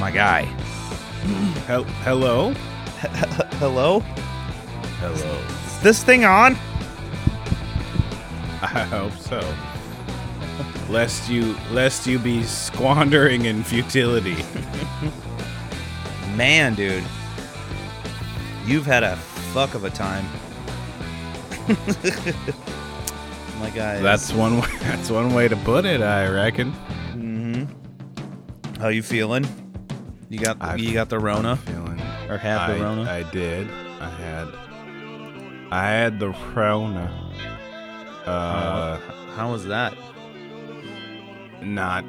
My guy. Hel- hello? Hello? Hello. Is this thing on? I hope so. Lest you lest you be squandering in futility. Man, dude. You've had a fuck of a time. My guy. That's one way, that's one way to put it, I reckon. Hmm How you feeling? You got I- you got the Rona Feeling or have the Rona? I did. I had I had the Rona. Uh How was that? Not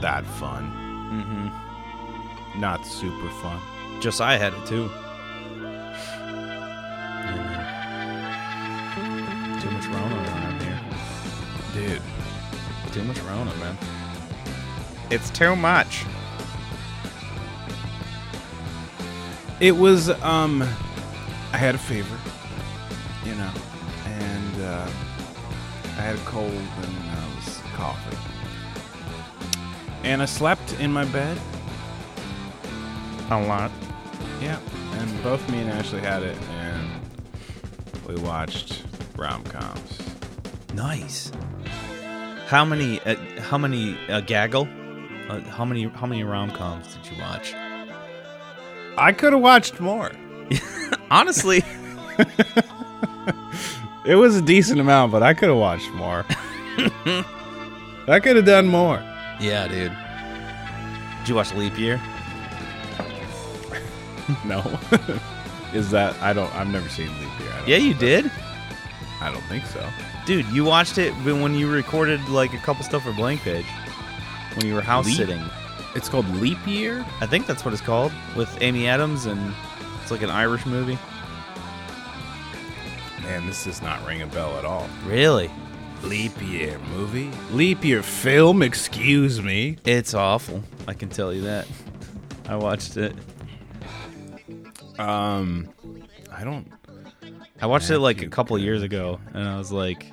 that fun. Mm-hmm. Not super fun. Josiah had it too. Too much Rona around here. Dude. Too much Rona, man. It's too much. It was um I had a fever, you know, and uh, I had a cold and I was coughing. And I slept in my bed. A lot. Yeah. And both me and Ashley had it and we watched rom coms. Nice. How many? Uh, how many? Uh, gaggle. Uh, how many? How many rom coms did you watch? I could have watched more. Honestly, It was a decent amount, but I could have watched more. I could have done more. Yeah, dude. Did you watch Leap Year? No. Is that I don't I've never seen Leap Year. I don't Yeah, know. you did, I don't think so. dude. You watched it when when you recorded like a couple stuff for Blank Page when you were house Leap? sitting. It's called Leap Year? I think that's what it's called with Amy Adams and it's like an Irish movie. Man, this does not ring a bell at all. Really? Leap Year movie? Leap Year film, excuse me. It's awful. I can tell you that. I watched it. Um I don't I watched it like a couple years ago, and I was like,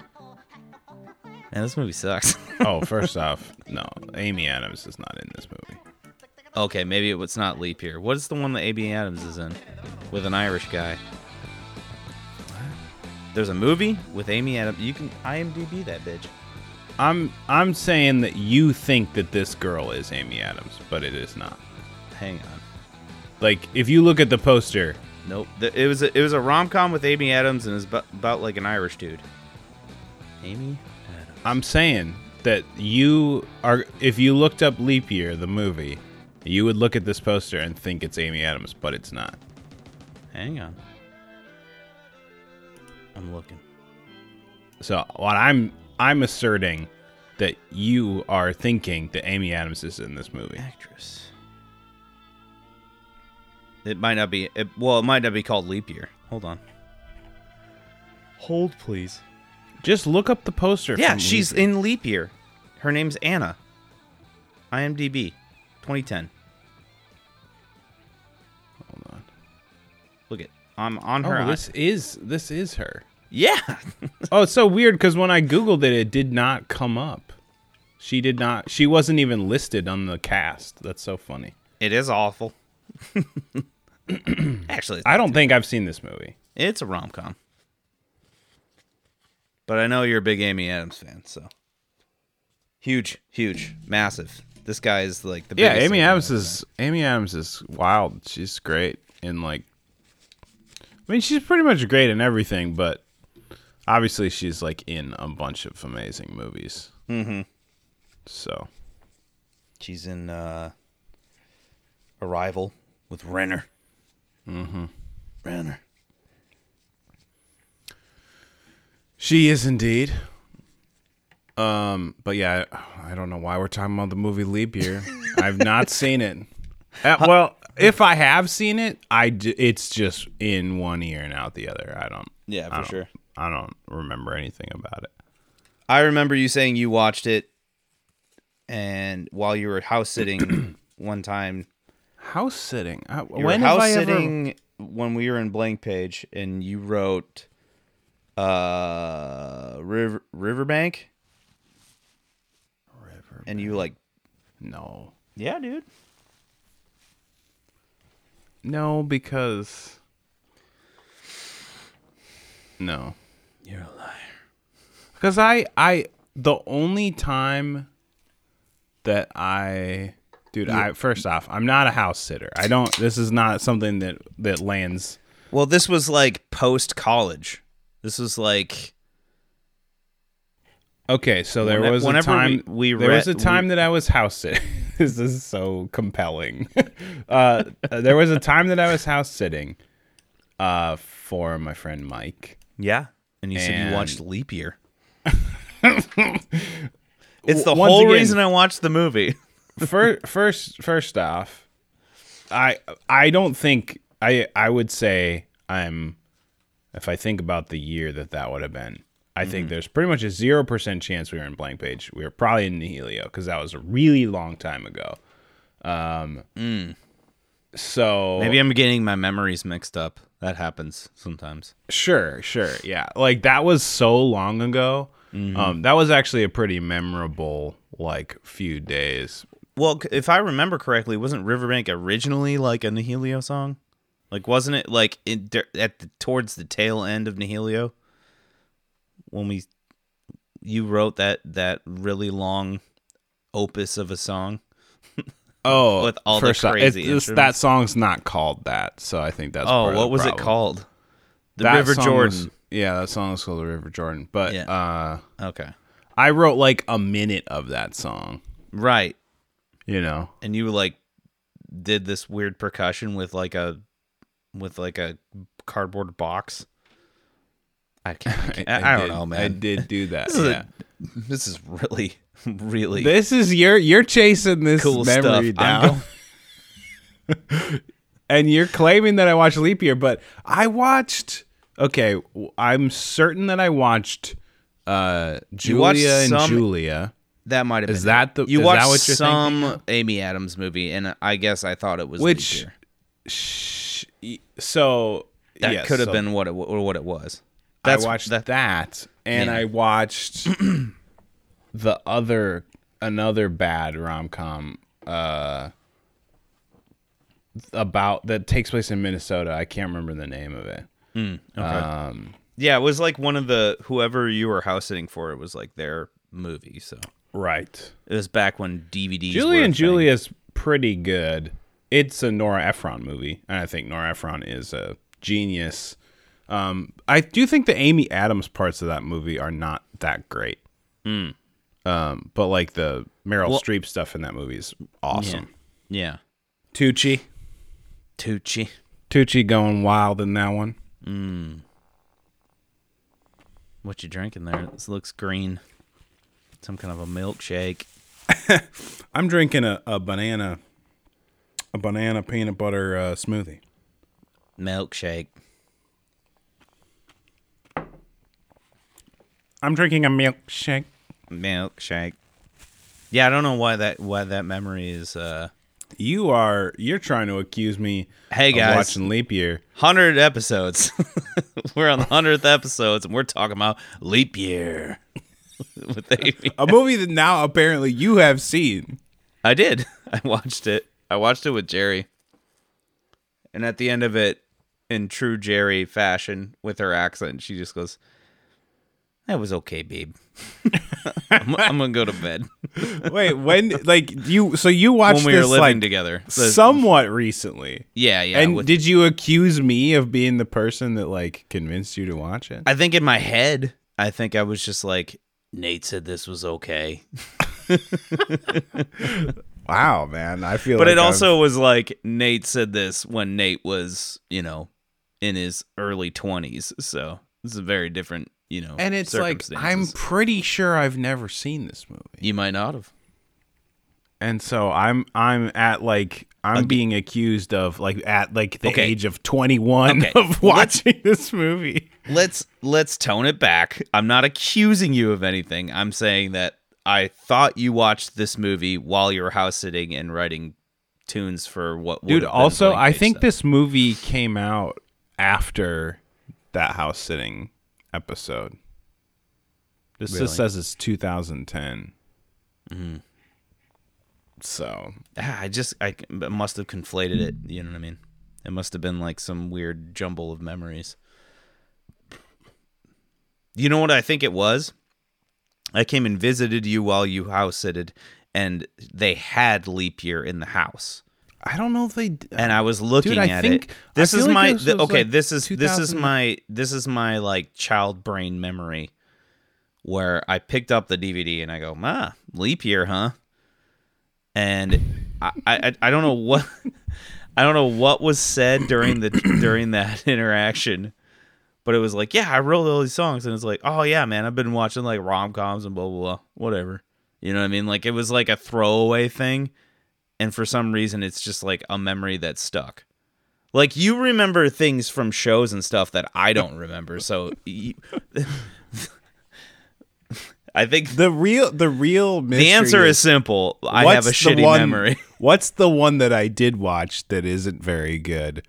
"Man, this movie sucks." Oh, first off, no. Amy Adams is not in this movie. okay, maybe it was not Leap Year. What is the one that Amy Adams is in with an Irish guy? There's a movie with Amy Adams. You can IMDb that bitch. I'm I'm saying that you think that this girl is Amy Adams, but it is not. Hang on. Like if you look at the poster, Nope. It was a, it was a rom com with Amy Adams, and it's about, about like an Irish dude. Amy Adams. I'm saying that you are if you looked up Leap Year the movie, you would look at this poster and think it's Amy Adams, but it's not. Hang on. I'm looking. So what I'm I'm asserting that you are thinking that Amy Adams is in this movie. Actress. It might not be. It, well, it might not be called Leap Year. Hold on. Hold, please. Just look up the poster. Yeah, from she's Leap in Leap Year. Her name's Anna. IMDb, 2010. Hold on. Look at. I'm on her. Oh, this is this is her. yeah. Oh, it's so weird because when I googled it, it did not come up. She did not. She wasn't even listed on the cast. That's so funny. it is awful. Actually, I don't think I've seen this movie. it's a rom com. But I know you're a big Amy Adams fan, so huge, huge, massive. This guy is like the Yeah, Amy Adams is Amy Adams is wild. She's great in like. I mean, she's pretty much great in everything, but obviously she's like in a bunch of amazing movies. Mm-hmm. So She's in uh, Arrival with Renner. Mm-hmm. Renner. she is indeed. Um, but yeah, I, I don't know why we're talking about the movie Leap Year. I've not seen it. Uh, well, if I have seen it, I d- it's just in one ear and out the other. I don't. Yeah, I for don't- sure. I don't remember anything about it. I remember you saying you watched it and while you were house sitting one time, House sitting. Uh, you when were house I ever? sitting when we were in blank page, and you wrote uh river riverbank, River. and you like No. yeah, dude. No, because. No. You're a liar. Because I, I, the only time that I, dude, I first off, I'm not a house sitter. I don't. This is not something that that lands. Well, this was like post college. This was like Okay, so there was a time. we- we there was a time we- that I was house sitting. this is so compelling. uh, there was a time that I was house sitting, uh, for my friend Mike. yeah, and you said you watched Leap Year. it's the Once whole again- reason I watched the movie. first, first, first off, I I don't think I I would say I'm. If I think about the year that that would have been, I think there's pretty much a zero percent chance we were in blank page. We were probably in Nihilio because that was a really long time ago. Um. So Maybe I'm getting my memories mixed up. That happens sometimes. Sure, sure. Yeah. Like that was so long ago. Um that was actually a pretty memorable like few days. Well, if I remember correctly, wasn't Riverbank originally like a Nihilio song? Like, wasn't it like in, at the, towards the tail end of Nihilio when we you wrote that that really long opus of a song? Oh, With all the crazy it's- that song's not called that, so I think that's oh, what was it called? The That River Jordan. was- yeah, that song was called the River Jordan. But Yeah. uh Okay, I wrote like a minute of that song, right. you know. And you like did this weird percussion with like a with like a cardboard box. I can't. I, can't- I, don't did- know, man. I did do that. This is a- This is really, really This is you're you're chasing this cool memory stuff. Down. and you're claiming that I watched Leap Year, but I watched. Okay, I'm certain that I watched uh, watched Julia and some- Julia. That might have Is been that the- you is watched that what you're some thinking Amy Adams movie, and I guess I thought it was Which-. Sh- So That yes, could have so been what it or what it was. That's I watched that. that, and Yeah. I watched the other another bad rom com uh, about that takes place in Minnesota. I can't remember the name of it. Okay. Um, yeah, it was like one of the whoever you were house sitting for. It was like their movie. So right. it was back when DVDs. A and. Julia's pretty good. It's a Nora Ephron movie, and I think Nora Ephron is a genius. Um, I do think the Amy Adams parts of that movie are not that great. Um, but like the Meryl Well- Streep stuff in that movie is awesome. Yeah, Tucci, Tucci. Tucci going wild in that one. What you drinking there? This looks green. Some kind of a milkshake. I'm drinking a, a banana, a banana peanut butter uh, smoothie. Milkshake. I'm drinking a milkshake. Milkshake. Yeah, I don't know why that why that memory is. uh You are you're trying to accuse me Hey of guys, watching Leap Year. hundred episodes. we're on the hundredth episodes, and we're talking about leap year with Amy. a movie that now apparently you have seen. I did. I watched it. I watched it with Jerry, and at the end of it, in true Jerry fashion, with her accent, she just goes, "That was okay, babe. I'm, I'm gonna go to bed." Wait, when like you so you watched when we were this living like together. The- somewhat recently. yeah, yeah. and with- did you accuse me of being the person that like convinced you to watch it? I think in my head, I think I was just like, Nate said this was okay. Wow, man. I feel But like it I've- also was like Nate said this when Nate was, you know, in his early 20s. So this is a very different, you know, and it's like I'm pretty sure I've never seen this movie. You might not have. And so I'm I'm at like I'm Okay. being accused of like at like the Okay. age of 21 Okay. of Let's- watching this movie. Let's let's tone it back. I'm not accusing you of anything. I'm saying that I thought you watched this movie while you were house sitting and writing tunes for what. would Dude, also, I think stuff. this movie came out after that house sitting episode. This Really? just says it's 2010. Mm-hmm. So, Ah, I just I must have conflated it. You know what I mean? It must have been like some weird jumble of memories. You know what I think it was? I came and visited you while you house sitted, and they had leap year in the house. I don't know if they. d- and I was looking I at think- it. This is like my this th- okay. like, this is this is my this is my like child brain memory, where I picked up the DVD and I go, "Ah, leap year, huh?" And I I, I don't know what I don't know what was said during the during that interaction, but it was like, "Yeah, I wrote all these songs," and it's like, "Oh yeah, man, I've been watching like rom coms and blah blah blah, whatever." You know what I mean? Like it was like a throwaway thing and for some reason it's just like a memory that stuck. Like you remember things from shows and stuff that I don't remember. So you, I think The real, the real. the answer is simple. I have a what's the shitty one- memory. What's the one that I did watch that isn't very good?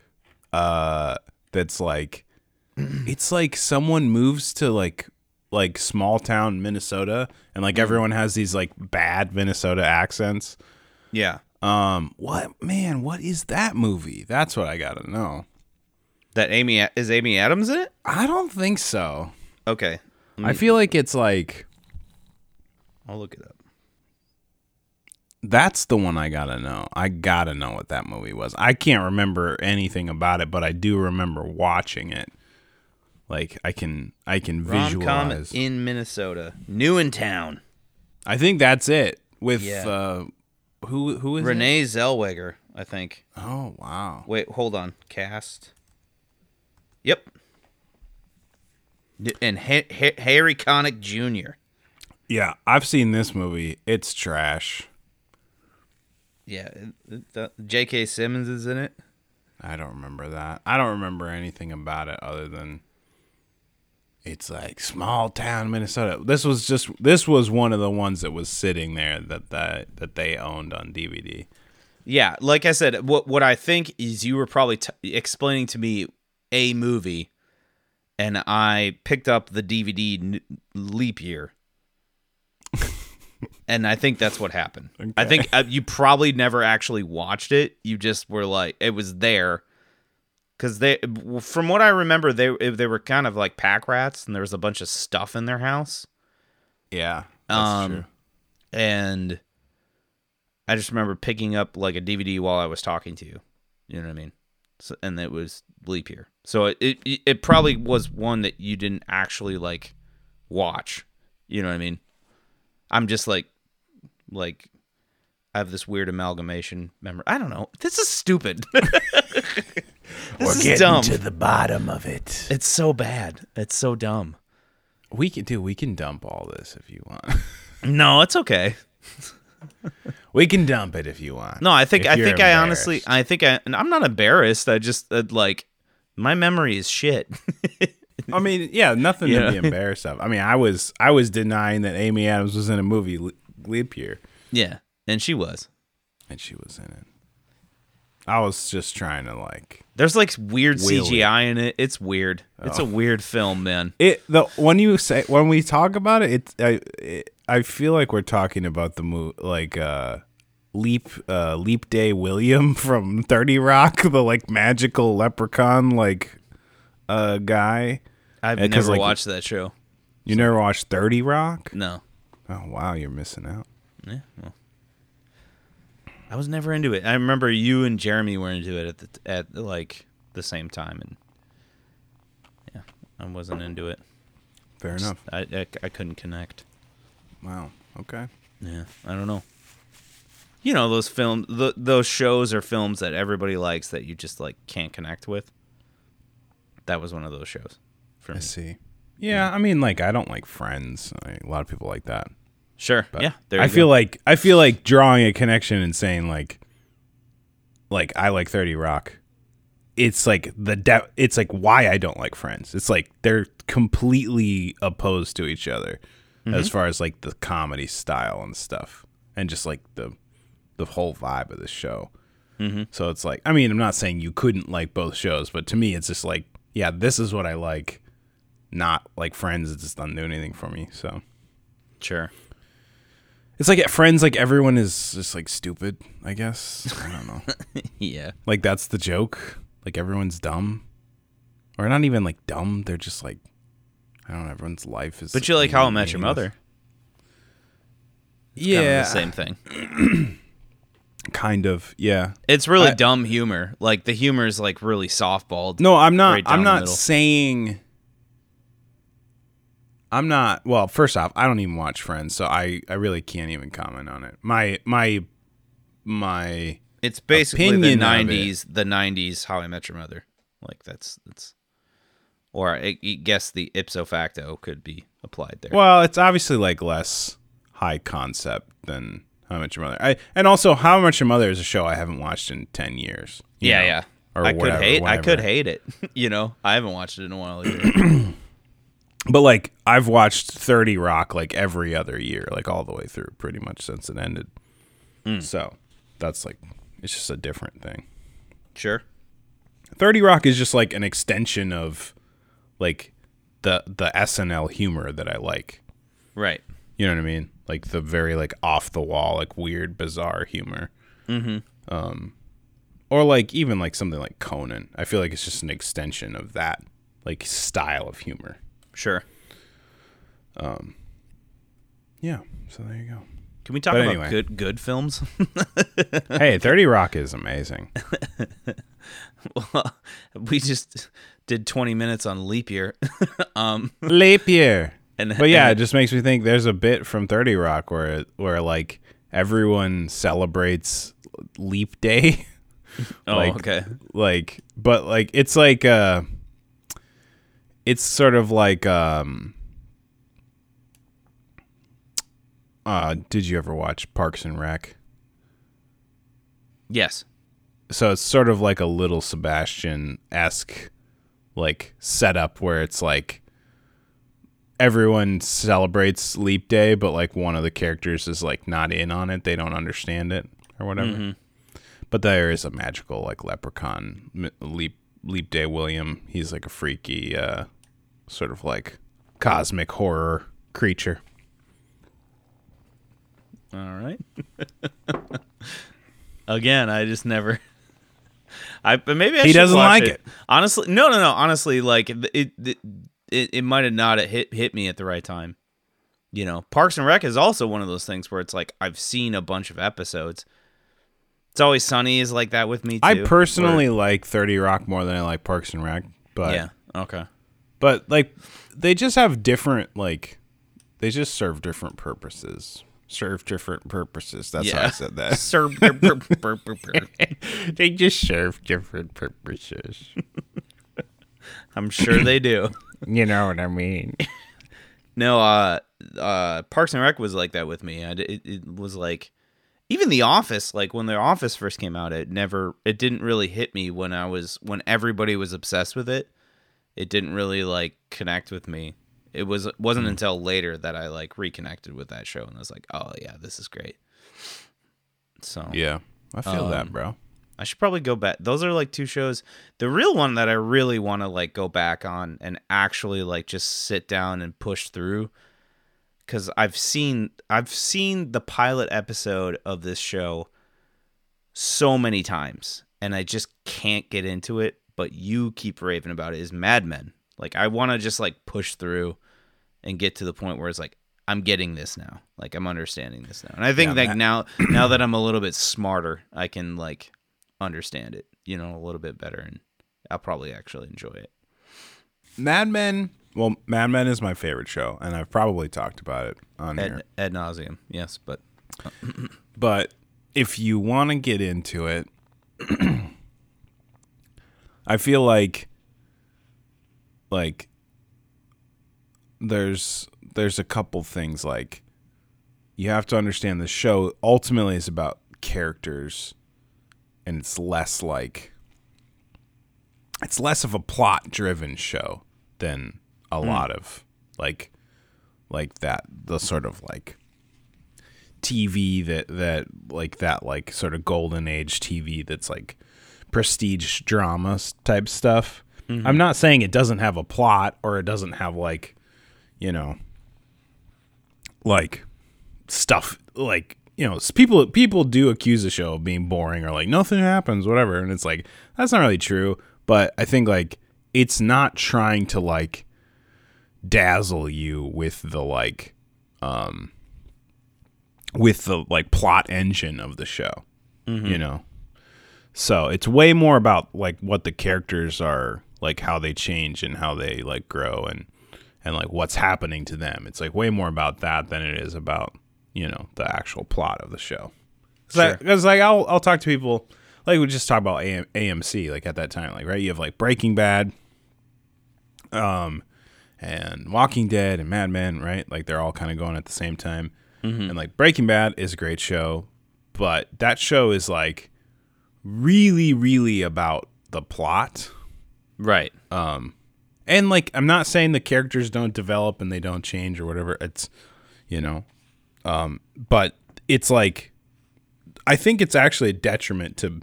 Uh, that's like, it's like someone moves to like like small town Minnesota, and like everyone has these like bad Minnesota accents. Yeah. Um, what man? What is that movie? That's what I gotta know. That Amy is Amy Adams in it? I don't think so. Okay. I feel like it's like I'll look it up. That's the one I gotta know. I gotta know what that movie was. I can't remember anything about it, but I do remember watching it. Like I can, I can Rom com visualize. in Minnesota. New in town. I think that's it. With Yeah. uh, who who is it? Renee Zellweger, I think. Oh wow. Wait, hold on. Cast. Yep. And ha- ha- Harry Connick Jr. Yeah, I've seen this movie. It's trash. Yeah, it- J.K. Simmons is in it. I don't remember that. I don't remember anything about it other than it's like small town Minnesota. This was just this was one of the ones that was sitting there that that that they owned on DVD. Yeah, like I said, what what I think is you were probably t- explaining to me a movie, and I picked up the DVD n- Leap Year, and I think that's what happened. I think uh, you probably never actually watched it. You just were like, it was there, because they, from what I remember, they they were kind of like pack rats, and there was a bunch of stuff in their house. Yeah, that's Um, true. and I just remember picking up like a DVD while I was talking to you. You know what I mean? So, and it was leap year. So it, it it probably was one that you didn't actually like watch. You know what I mean? I'm just like like I have this weird amalgamation memory. I don't know. This is stupid. this is dumb. To the bottom of it. it's so bad. It's so dumb. We can do. We can dump all this if you want. No, it's okay. we can dump it if you want. No, I think I think I honestly. I think I and I'm not embarrassed. I just uh, like my memory is shit. I mean, yeah, nothing Yeah. to be embarrassed of. I mean, I was I was denying that Amy Adams was in a movie Le- Leap Year, yeah, and she was. and she was in it. I was just trying to like There's like weird Wheel it. CGI in it. It's weird. It's a weird film, man. it. The when you say when we talk about it, it's I it, I feel like we're talking about the movie like uh leap uh leap day William from Thirty Rock, the like magical leprechaun like uh guy. I've 'cause, never like- watched that show. You never watched Thirty Rock? No. Oh wow, you're missing out. Yeah. Well, I was never into it. I remember you and Jeremy were into it at the at like the same time, and yeah, I wasn't into it. Fair enough. I I, I couldn't connect. Wow. Okay. Yeah, I don't know. You know those films, th- those shows or films that everybody likes that you just like can't connect with. That was one of those shows for I me. see. Yeah, I mean, like I don't like Friends. I, a lot of people like that. Sure, But yeah. There I feel go. like I feel like drawing a connection and saying like, like I like Thirty Rock. It's like the de- It's like why I don't like Friends. It's like they're completely opposed to each other. Mm-hmm. as far as like the comedy style and stuff, and just like the the whole vibe of the show. Mm-hmm. So it's like, I mean, I'm not saying you couldn't like both shows, but to me, it's just like, yeah, this is what I like. Not like Friends. It just doesn't do anything for me. So Sure. It's like at Friends, like everyone is just like stupid. I guess I don't know. Yeah. like that's the joke. Like everyone's dumb, or not even like dumb. They're just like I don't know. Everyone's life is. But you like How I Met Your. Mother. Yeah, Kind of the same thing. kind of. Yeah. It's really I- dumb humor. Like the humor is like really softballed. No, I'm not. Right I'm not saying. I'm not. Well, first off, I don't even watch Friends, so I I really can't even comment on it. My my my. It's basically the Opinion of it. '90s. The '90s How I Met Your Mother. Like that's that's. Or I, I guess the ipso facto could be applied there. Well, it's obviously like less high concept than How I Met Your Mother. I and also How I Met Your Mother is a show I haven't watched in ten years. yeah, know, yeah. I whatever, could hate. I could hate it. you know, I haven't watched it in a while either. But like I've watched Thirty Rock like every other year, like all the way through, pretty much since it ended. Hmm. So that's like it's just a different thing. sure. Thirty Rock is just like an extension of like the the SNL humor that I like. Right. You know what I mean? Like the very like off the wall, like weird, bizarre humor. Mm-hmm. Um, or like even like something like Conan. I feel like it's just an extension of that like style of humor. Sure. Um. Yeah. So there you go. Can we talk But about anyway. good good films? hey, Thirty Rock is amazing. well, we just did 20 minutes on leap year. um, Leap year. and But yeah, it just makes me think there's a bit from 30 Rock where where like everyone celebrates leap day. oh, like- okay. like but like it's like uh it's sort of like um uh did you ever watch Parks and Rec? Yes. So it's sort of like a little Sebastian esque like setup where it's like everyone celebrates leap day but like one of the characters is like not in on it they don't understand it or whatever but there is a magical like leprechaun leap leap day william he's like a freaky uh sort of like cosmic horror creature All right. Again, I just never. I but maybe I He doesn't like it. Honestly, no, no, no. Honestly, like it, it, it, it might have not hit hit me at the right time. You know, Parks and Rec is also one of those things where it's like I've seen a bunch of episodes. It's always sunny is like that with me too. i where- personally like 30 rock more than i like parks and rec but yeah. Okay. But like they just have different like they just serve different purposes serve different purposes that's how i said that brr. they just serve different purposes I'm sure they do. you know what i mean No, uh, uh, Parks and Rec was like that with me. I it, it was like, even The Office, like when The Office first came out, it never, it didn't really hit me when I was, when everybody was obsessed with it. It didn't really like connect with me. It was wasn't until later that I like reconnected with that show and I was like, oh yeah, this is great. So yeah i feel that Um, bro I should probably go back. Those are like two shows. The real one that I really want to like go back on and actually like just sit down and push through cuz I've seen I've seen the pilot episode of this show so many times and I just can't get into it, but you keep raving about it is Mad Men. Like I want to just like push through and get to the point where it's like I'm getting this now. Like I'm understanding this now. And I think Yeah, like now now that I'm a little bit smarter, I can like understand it, you know, a little bit better and I'll probably actually enjoy it. Mad Men. Well, Mad Men is my favorite show, and I've probably talked about it on here. Ad, ad nauseum, yes, but But if you want to get into it, I feel like like there's there's a couple things like you have to understand the show ultimately is about characters and it's less like it's less of a plot driven show than a hmm. lot of like like that the sort of like TV that that like that like sort of golden age TV that's like prestige drama type stuff. I'm not saying it doesn't have a plot or it doesn't have like you know like stuff like you know people people do accuse the show of being boring or like nothing happens whatever and it's like that's not really true but i think like it's not trying to like dazzle you with the like um with the like plot engine of the show you know so it's way more about like what the characters are like how they change and how they like grow and and like what's happening to them. It's like way more about that than it is about you know the actual plot of the show. Sure. because like I'll I'll talk to people like we just talk about AM, AMC like at that time like right? You have like Breaking Bad um and Walking Dead and Mad Men right? Like they're all kind of going at the same time. And like Breaking Bad is a great show but that show is like really really about the plot Right. and like I'm not saying the characters don't develop and they don't change or whatever. It's you know, um, but it's like I think it's actually a detriment to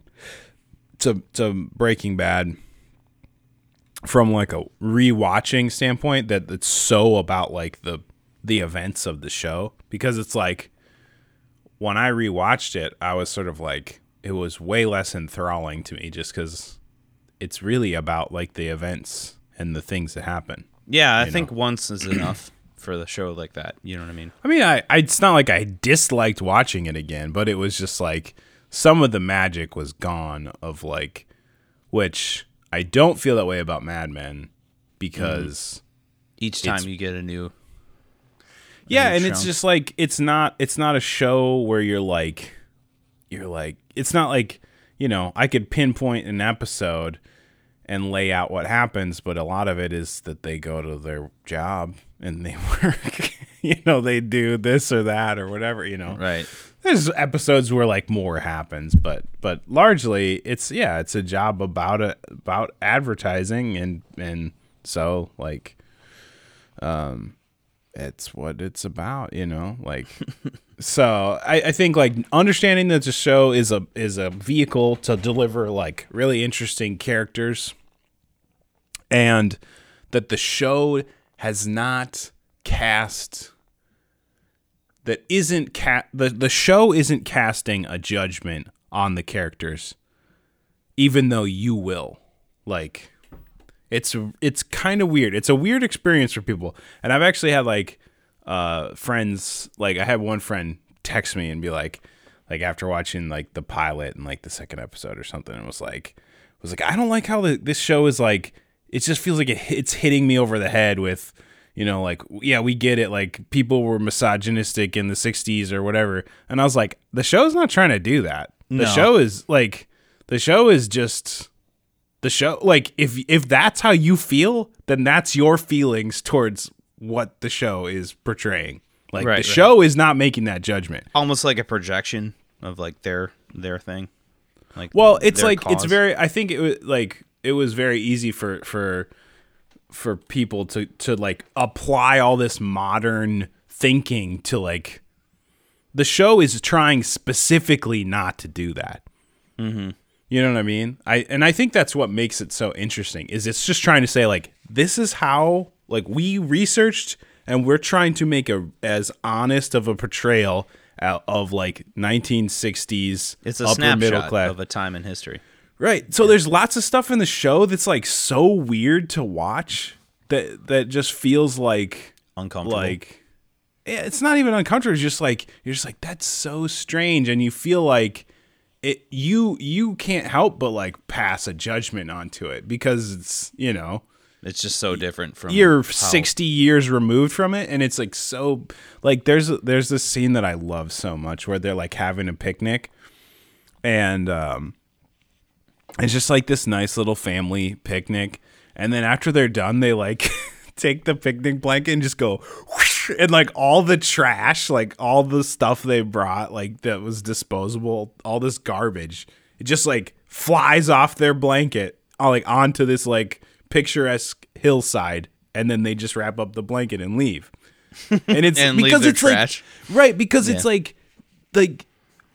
to to Breaking Bad from like a rewatching standpoint that it's so about like the the events of the show because it's like when I rewatched it, I was sort of like it was way less enthralling to me just because it's really about like the events and the things that happen. Yeah, I think once is enough for the show like that. You know what I mean? I mean, I, I it's not like I disliked watching it again, but it was just like some of the magic was gone of like, which I don't feel that way about Mad Men because mm-hmm. Each time you get a new yeah, new and it's just like it's not it's not a show where you're like you're like it's not like you know I could pinpoint an episode and lay out what happens, but a lot of it is that they go to their job and they work. you know, they do this or that or whatever. You know, right. there's episodes where like more happens, but but largely it's yeah, it's a job about a, about advertising and and so like um it's what it's about, you know, like so I, I think like understanding that the show is a is a vehicle to deliver like really interesting characters and that the show has not cast that isn't ca- the the show isn't casting a judgment on the characters even though you will. Like it's it's kind of weird. It's a weird experience for people. And i've actually had like uh friends like i had one friend text me and be like like after watching like the pilot and like the second episode or something and was like was like i don't like how the, this show is like it just feels like it, it's hitting me over the head with you know like yeah we get it like people were misogynistic in the 60s or whatever and i was like the show's not trying to do that the No. show is like the show is just the show like if if that's how you feel then that's your feelings towards what the show is portraying like Right, the right. show is not making that judgment Almost like a projection of like their their thing. Like well it's like it's very i think it was like it was very easy for for for people to to like apply all this modern thinking to like the show is trying specifically not to do that Mm-hmm. You know what I mean? I and I think that's what makes it so interesting. Is it's just trying to say like this is how like we researched and we're trying to make a as honest of a portrayal out of like 1960s It's a upper middle snapshot class. of a time in history. Right. So there's lots of stuff in the show that's like so weird to watch that that just feels like Uncomfortable. like it's not even uncomfortable. It's just like you're just like that's so strange, and you feel like it. You you can't help but like pass a judgment onto it because it's you know it's just so different from you're how- 60 years removed from it and it's like so like there's there's this scene that I love so much where they're like having a picnic and um it's just like this nice little family picnic and then after they're done they like take the picnic blanket and just go whoosh, and like all the trash like all the stuff they brought like that was disposable all this garbage it just like flies off their blanket uh, like onto this like picturesque hillside and then they just wrap up the blanket and leave and it's And because it's trash. like right because it's like like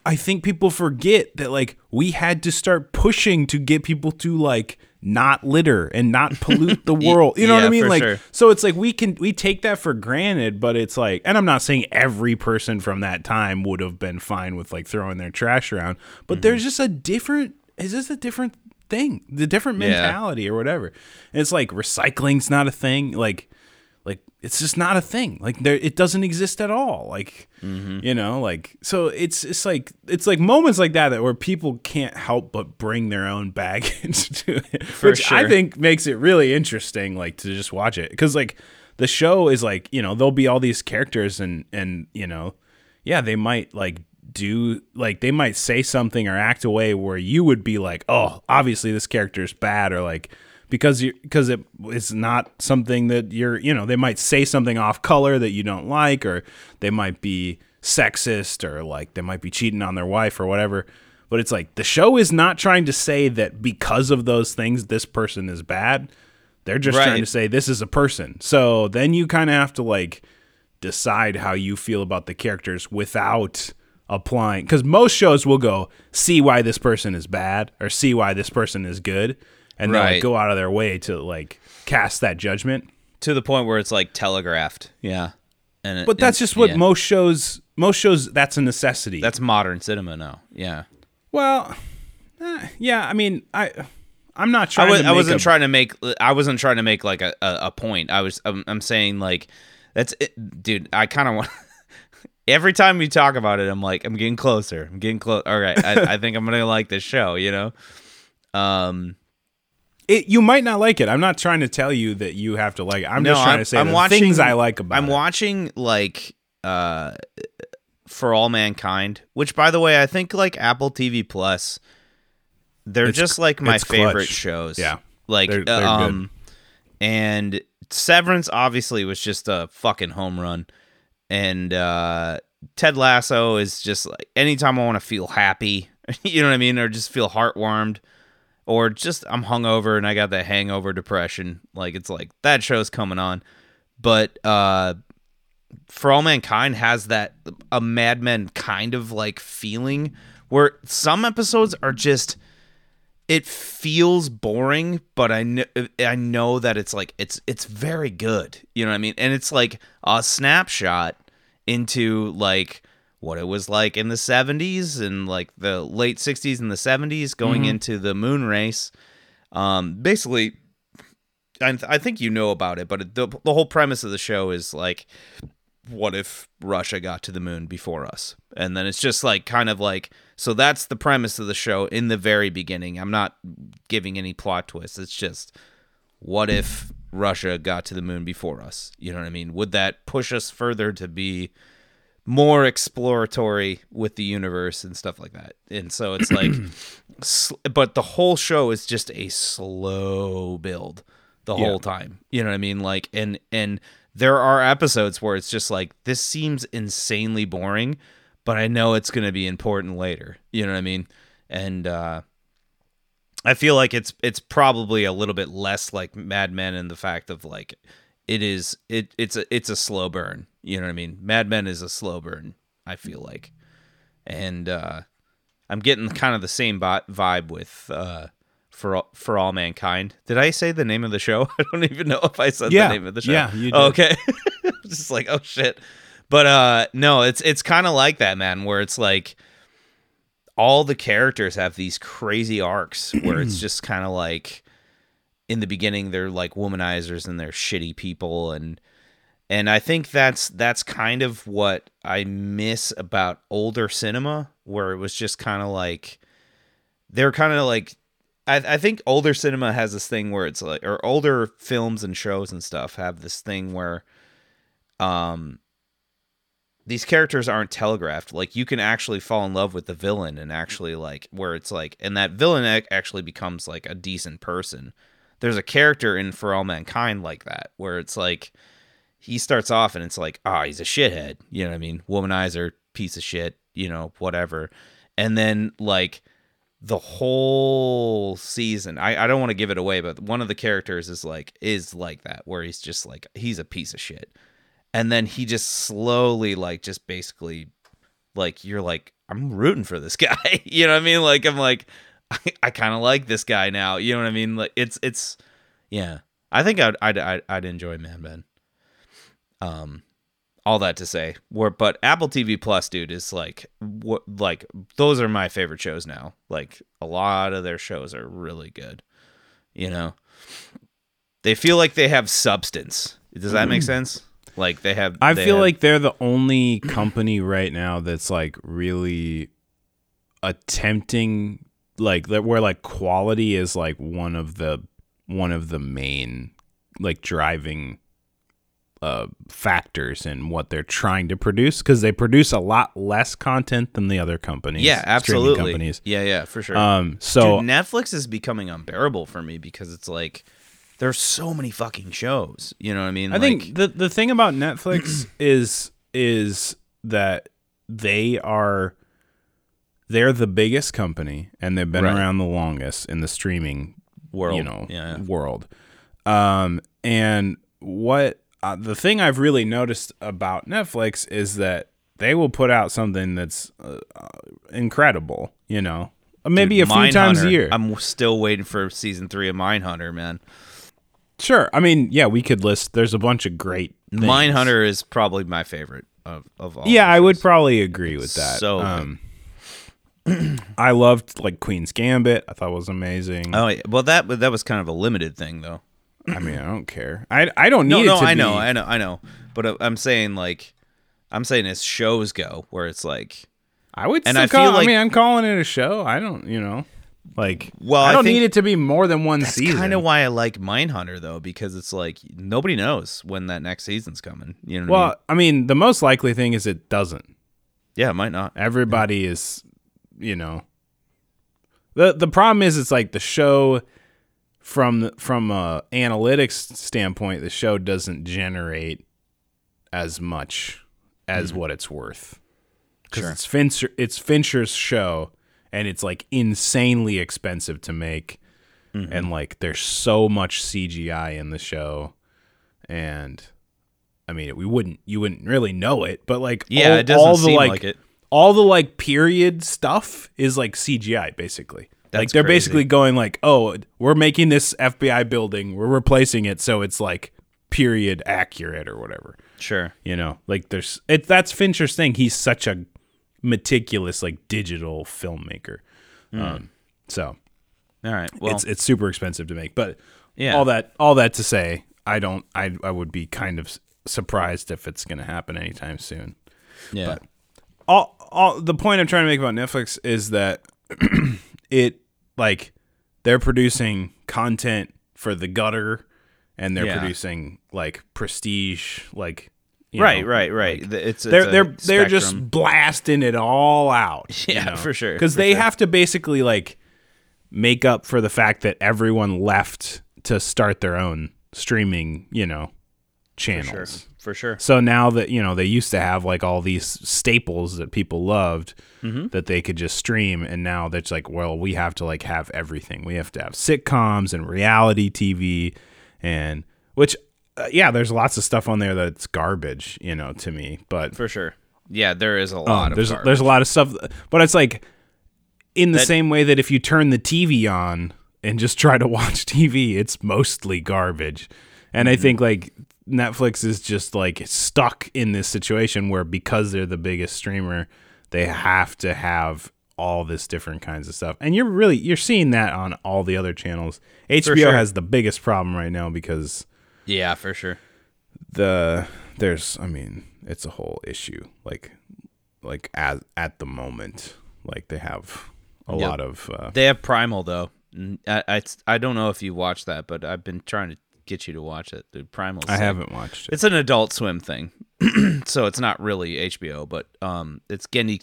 I think people forget that like we had to start pushing to get people to like not litter and not pollute the world. You know what I mean? Like sure. so it's like we can we take that for granted, but it's like and I'm not saying every person from that time would have been fine with like throwing their trash around, but Mm-hmm. there's just a different is this a different thing? The different Yeah. mentality or whatever. And it's like recycling's not a thing. Like like it's just not a thing like there it doesn't exist at all like Mm-hmm. you know like so it's it's like it's like moments like that that where people can't help but bring their own baggage to it which i think makes it really interesting like to just watch it because like the show is like you know there'll be all these characters and and you know yeah they might like do like they might say something or act a way where you would be like oh obviously this character is bad or like because you because it is not something that you're you know they might say something off color that you don't like or they might be sexist or like they might be cheating on their wife or whatever. But it's like the show is not trying to say that because of those things this person is bad. They're just trying to say this is a person. So then you kind of have to like decide how you feel about the characters without applying because most shows will go see why this person is bad or see why this person is good and they'll like, go out of their way to like cast that judgment to the point where it's like telegraphed. Yeah. And it- but that's just what yeah. most shows most shows that's a necessity That's modern cinema now. Yeah. well eh, yeah i mean i i'm not I, trying was, to I wasn't a- trying to make I wasn't trying to make like a, a, a point. I was I'm, I'm saying like that's it, dude. I kind of want every time we talk about it, I'm like I'm getting closer. I'm getting close. All right, I, I think I'm gonna like this show. You know, um, it, you might not like it i'm not trying to tell you that you have to like it i'm no, just trying I'm, to say I'm the watching things i like about I'm it watching like uh, for all mankind, which by the way, I think like Apple TV Plus, they're It's- just like my favorite clutch. shows. Yeah. like They're- they're uh, good. um, and Severance obviously was just a fucking home run, and uh, Ted Lasso is just like anytime I want to feel happy, you know what I mean, or just feel heartwarmed. Or just I'm hungover and I got that hangover depression. Like it's like that show's coming on. But uh for all mankind has that a Mad Men kind of like feeling where some episodes are just it feels boring but I know I know that it's like it's it's very good. You know what I mean? And it's like a snapshot into like what it was like in the 70s and like the late 60s and the 70s going into the moon race. Um basically I, th- I think you know about it but the, the whole premise of the show is like what if Russia got to the moon before us? And then it's just like kind of like so that's the premise of the show in the very beginning. I'm not giving any plot twists. It's just what if Russia got to the moon before us? You know what I mean? Would that push us further to be more exploratory with the universe and stuff like that? And so it's like sl- but the whole show is just a slow build the Yeah. whole time. You know what I mean? Like and and there are episodes where it's just like this seems insanely boring, but I know it's going to be important later. You know what I mean? And uh I feel like it's it's probably a little bit less like Mad Men in the fact of like it is it it's a it's a slow burn. You know what I mean? Mad Men is a slow burn. I feel like, and uh I'm getting kind of the same vi- vibe with uh for all, for all mankind. Did I say the name of the show? I don't even know if I said Yeah. the name of the show. Yeah, you Oh, did. okay. just like oh shit. But uh no, it's it's kind of like that, man, where it's like all the characters have these crazy arcs where it's just kind of like in the beginning they're like womanizers and they're shitty people and and I think that's that's kind of what I miss about older cinema where it was just kind of like they're kind of like I, I think older cinema has this thing where it's like or older films and shows and stuff have this thing where um these characters aren't telegraphed. Like you can actually fall in love with the villain and actually like where it's like and that villain actually becomes like a decent person. There's a character in for all mankind like that where it's like he starts off and it's like ah he's a shithead. You know what i mean? Womanizer piece of shit you know whatever. And then like the whole season I, I don't want to give it away but one of the characters is like is like that where he's just like he's a piece of shit and then he just slowly like just basically like you're like I'm rooting for this guy. you know what I mean? Like I'm like I, I kind of like this guy now. You know what I mean? Like it's it's yeah. I think I'd I'd I'd, I'd enjoy Mad Men. Um, all that to say, where but Apple TV Plus, dude, is like what like those are my favorite shows now. Like a lot of their shows are really good. You know, they feel like they have substance. Does that make sense? Like they have. I they feel have- like they're the only company right now that's like really attempting like that where like quality is like one of the one of the main like driving uh factors in what they're trying to produce because they produce a lot less content than the other companies yeah, absolutely. companies Yeah, yeah, for sure. um so Dude, Netflix is becoming unbearable for me because it's like there's so many fucking shows. You know what I mean? I Like, think the the thing about Netflix is is that they are they're the biggest company and they've been Right. around the longest in the streaming world. you know yeah, yeah. world. Um, and what uh, the thing I've really noticed about Netflix is that they will put out something that's uh, uh, incredible. You know, maybe Dude, a few times a year. I'm still waiting for season three of Mindhunter, man. Sure. I mean, yeah, we could list. There's a bunch of great. Things. Mindhunter is probably my favorite of, of all. Yeah, I would probably agree with that. So um, I loved like Queen's Gambit. I thought was amazing. Oh, yeah. well, that that was kind of a limited thing, though. I mean, I don't care. I I don't No, need no, to I be- know, I know, I know. But uh, I'm saying like, I'm saying as shows go, where it's like, I would And still I call, feel I like- mean, I'm calling it a show. I don't, you know, like. Well, I I don't think need it to be more than one season. that's season. kind of why I like Mindhunter though, because it's like nobody knows when that next season's coming. You know? What I mean? Well, I mean, the most likely thing is it doesn't. yeah, it might not. Everybody is, you know. the The problem is, it's like the show from from a analytics standpoint, the show doesn't generate as much as mm-hmm. what it's worth because Sure. it's Fincher, it's Fincher's show, and it's like insanely expensive to make, mm-hmm. and like there's so much CGI in the show, and I mean we wouldn't you wouldn't really know it, but like Yeah, all, it doesn't all the seem like, like it. all the like period stuff is like CGI basically. like That's they're crazy. basically going like, "Oh, we're making this FBI building, we're replacing it so it's like period accurate or whatever." Sure. You know, like there's it. That's Fincher's thing. He's such a meticulous like digital filmmaker. Um, so All right. Well, it's it's super expensive to make, but yeah. all that all that to say, I don't. I I would be kind of surprised if it's going to happen anytime soon. yeah. but- all, all the point I'm trying to make about Netflix is that it like they're producing content for the gutter and they're Yeah. producing like prestige like right, know, right, right. The- it's, it's they're they're they're just blasting it all out Yeah, for sure, because they sure. have to basically like make up for the fact that everyone left to start their own streaming you know for sure. channels For sure. so now that you know they used to have like all these staples that people loved Mm-hmm. that they could just stream, and now that's like, well, we have to like have everything. We have to have sitcoms and reality TV, and which, uh, yeah, there's lots of stuff on there that's garbage, you know, to me. But For sure. Yeah, there is a um, lot of there's garbage. there's a lot of stuff, but it's like in the That- same way that if you turn the TV on and just try to watch TV, it's mostly garbage. And I Mm-hmm. think like Netflix is just like stuck in this situation where because they're the biggest streamer, they have to have all this different kinds of stuff. And you're really you're seeing that on all the other channels. HBO sure. has the biggest problem right now because yeah, for sure. the there's I mean, it's a whole issue. Like like at at the moment, like they have a Yep. lot of uh, They have Primal though. I I don't know if you watched that, but I've been trying to get you to watch it. Dude, Primal. I haven't watched it. It's an Adult Swim thing, so it's not really HBO, but um, it's Genndy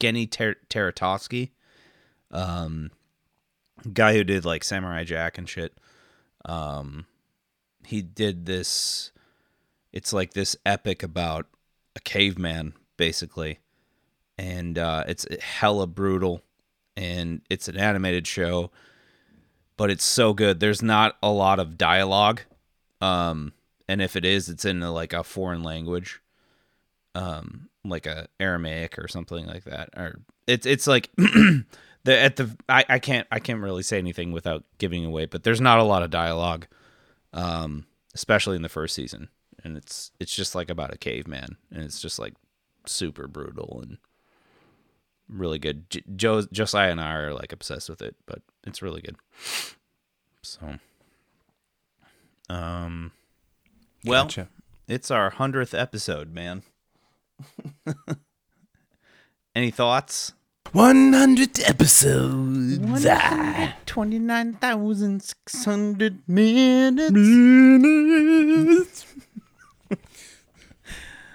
Genndy Ter- um, guy who did like Samurai Jack and shit. Um, he did this. It's like this epic about a caveman, basically, and uh, it's hella brutal, and it's an animated show, but it's so good. There's not a lot of dialogue, um, and if it is, it's in a, like a foreign language, um, like a Aramaic or something like that. Or it's it's like the at the I, I can't I can't really say anything without giving away, but there's not a lot of dialogue, um, especially in the first season, and it's it's just like about a caveman, and it's just like super brutal and really good. J- Joe Josiah and I are like obsessed with it, but it's really good. So, um, well, Gotcha. it's our hundredth episode, man. Any thoughts? 100 episodes. Twenty nine thousand six hundred minutes.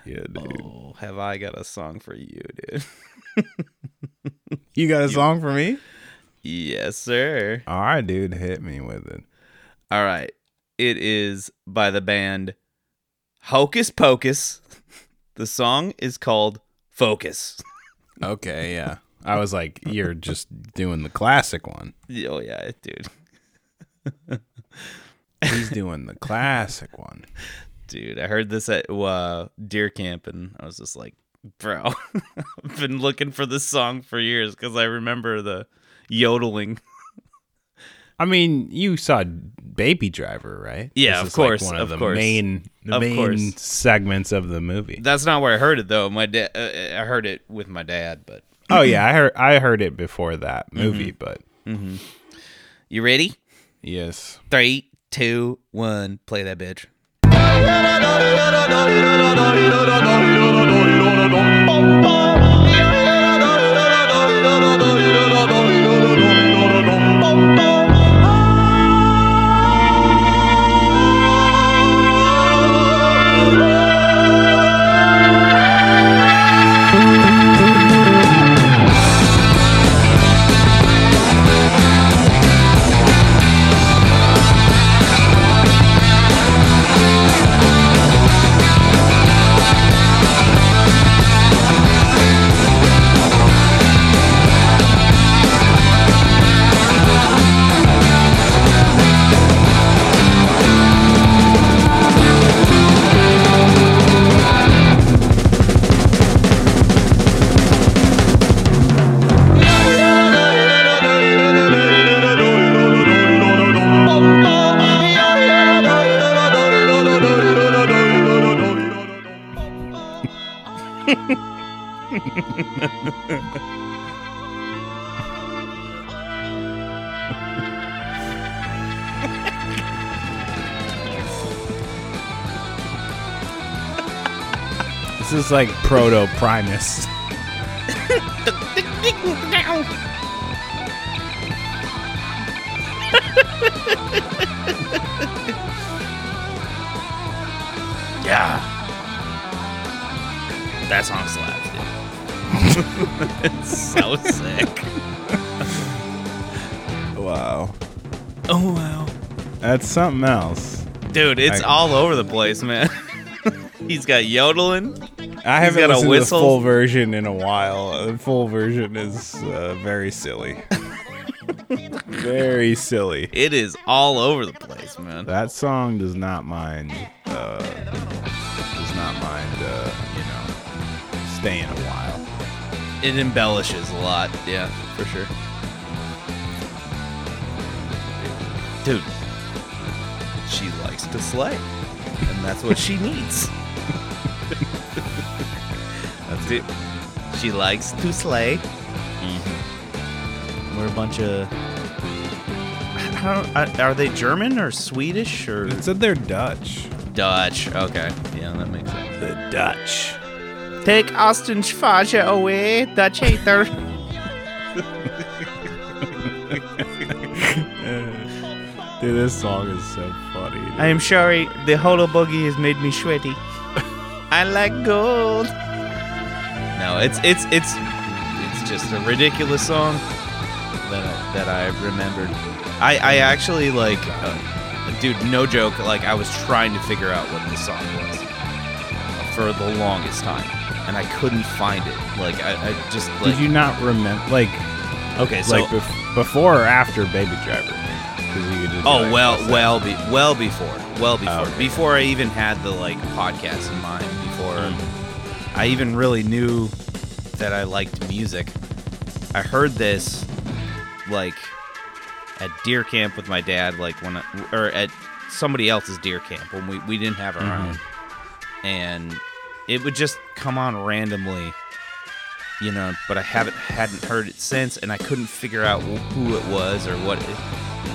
Yeah, dude. Oh, have I got a song for you, dude? You got a song for me? yes, sir. All right, dude. Hit me with it. All right. It is by the band Hocus Pocus. The song is called Focus. Okay, yeah. I was like, you're just doing the classic one. Oh, yeah, dude. He's doing the classic one. Dude, I heard this at uh, deer camp and I was just like, bro, I've been looking for this song for years because I remember the yodeling. I mean, you saw Baby Driver, right? Yeah, of is, like, course, one of of, the course. main, the Of main course. segments of the movie. That's not where I heard it though. My dad, uh, I heard it with my dad. But oh yeah, I heard I heard it before that movie, mm-hmm. but mm-hmm. you ready? yes. Three, two, one, play that bitch. Proto Primus. Yeah. That song slaps, dude. it's so sick. Wow. Oh wow. That's something else. Dude, it's I- all over the place, man. He's got yodeling. I haven't got a listened to the full version in a while. The full version is uh, very silly. very silly. It is all over the place, man. That song does not mind. Uh, does not mind. Uh, you know, staying a while. It embellishes a lot, yeah, for sure. Dude, she likes to slay, and that's what she needs. That's it. She likes to slay. Mm-hmm. We're a bunch of. How, are they German or Swedish or It said they're Dutch. Dutch? Okay, yeah, that makes sense. The Dutch. Take Austin Schwager away, Dutch hater. Dude, this song is so funny. dude. I am sorry, the holo boogie has made me sweaty. I like gold. No, it's it's it's it's just a ridiculous song that I, that I remembered. I I actually like, uh, dude, no joke. Like I was trying to figure out what this song was for the longest time, and I couldn't find it. Like I, I just like Did you not remember? Like, okay, so like bef- before or after Baby Driver? 'Cause you could just be Oh like, well, well, be, well before, well before, okay. before I even had the like podcast in mind. Before Mm. I even really knew that I liked music. I heard this like at deer camp with my dad, like when I, or at somebody else's deer camp when we we didn't have our Mhm. own, and it would just come on randomly. You know, but I haven't hadn't heard it since, and I couldn't figure out who it was or what. It,